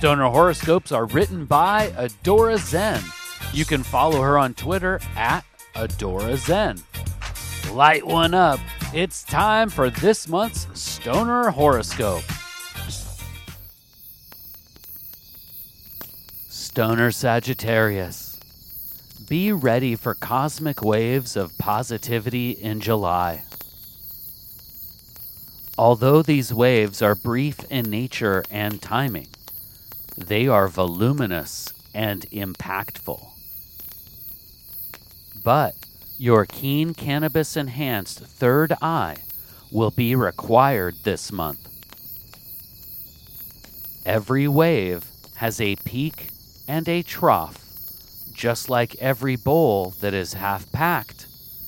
Stoner horoscopes are written by Adora Zen. You can follow her on Twitter at Adora Zen. Light one up. It's time for this month's Stoner horoscope. Stoner Sagittarius. Be ready for cosmic waves of positivity in July. Although these waves are brief in nature and timing, they are voluminous and impactful. But your keen cannabis enhanced third eye will be required this month. Every wave has a peak and a trough, just like every bowl that is half packed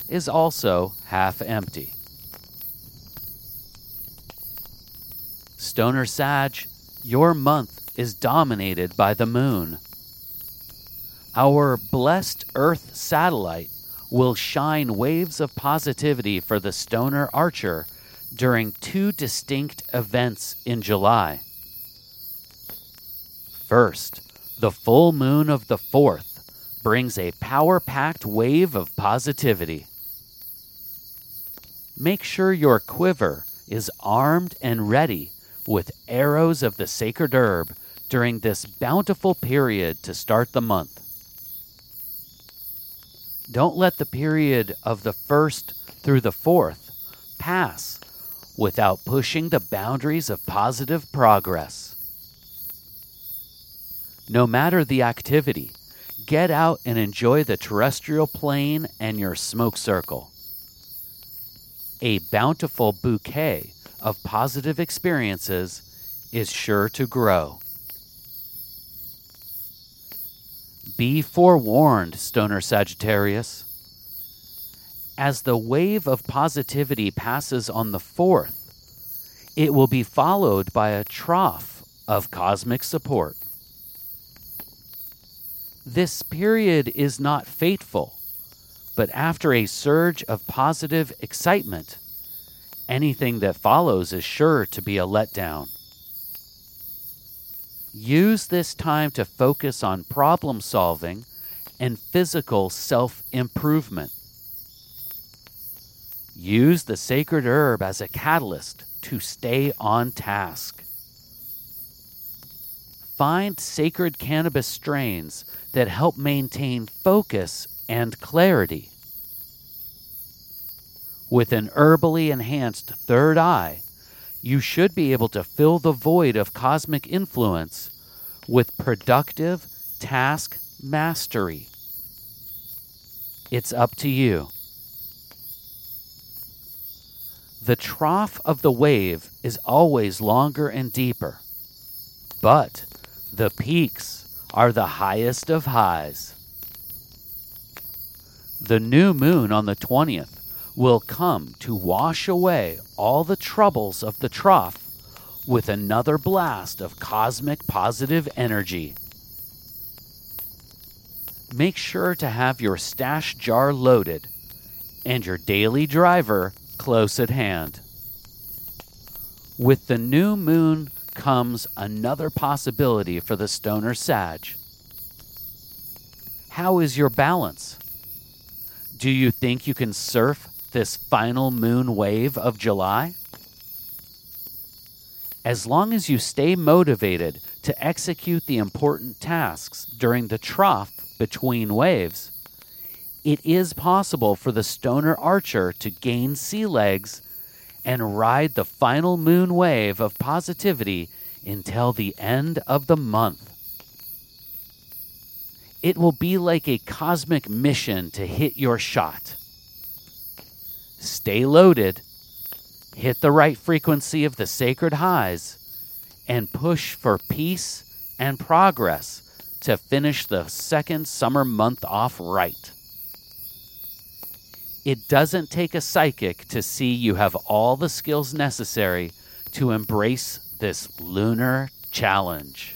is also half empty. Stoner Sage, your month is dominated by the moon. Our blessed Earth satellite will shine waves of positivity for the stoner archer during two distinct events in July. First, the full moon of the 4th brings a power packed wave of positivity. Make sure your quiver is armed and ready with arrows of the sacred herb during this bountiful period to start the month. Don't let the period of the first through the fourth pass without pushing the boundaries of positive progress. No matter the activity, get out and enjoy the terrestrial plane and your smoke circle. A bountiful bouquet of positive experiences is sure to grow. Be forewarned, Stoner Sagittarius. As the wave of positivity passes on the fourth, it will be followed by a trough of cosmic support. This period is not fateful, but after a surge of positive excitement, anything that follows is sure to be a letdown. Use this time to focus on problem solving and physical self improvement. Use the sacred herb as a catalyst to stay on task. Find sacred cannabis strains that help maintain focus and clarity. With an herbally enhanced third eye, you should be able to fill the void of cosmic influence with productive task mastery. It's up to you. The trough of the wave is always longer and deeper, but the peaks are the highest of highs. The new moon on the 20th will come to wash away all the troubles of the trough with another blast of cosmic positive energy. Make sure to have your stash jar loaded and your daily driver close at hand. With the new moon comes another possibility for the stoner sag. How is your balance? Do you think you can surf this final moon wave of July? As long as you stay motivated to execute the important tasks during the trough between waves, it is possible for the stoner archer to gain sea legs and ride the final moon wave of positivity until the end of the month. It will be like a cosmic mission to hit your shot stay loaded, hit the right frequency of the sacred highs, and push for peace and progress to finish the second summer month off right. It doesn't take a psychic to see you have all the skills necessary to embrace this lunar challenge.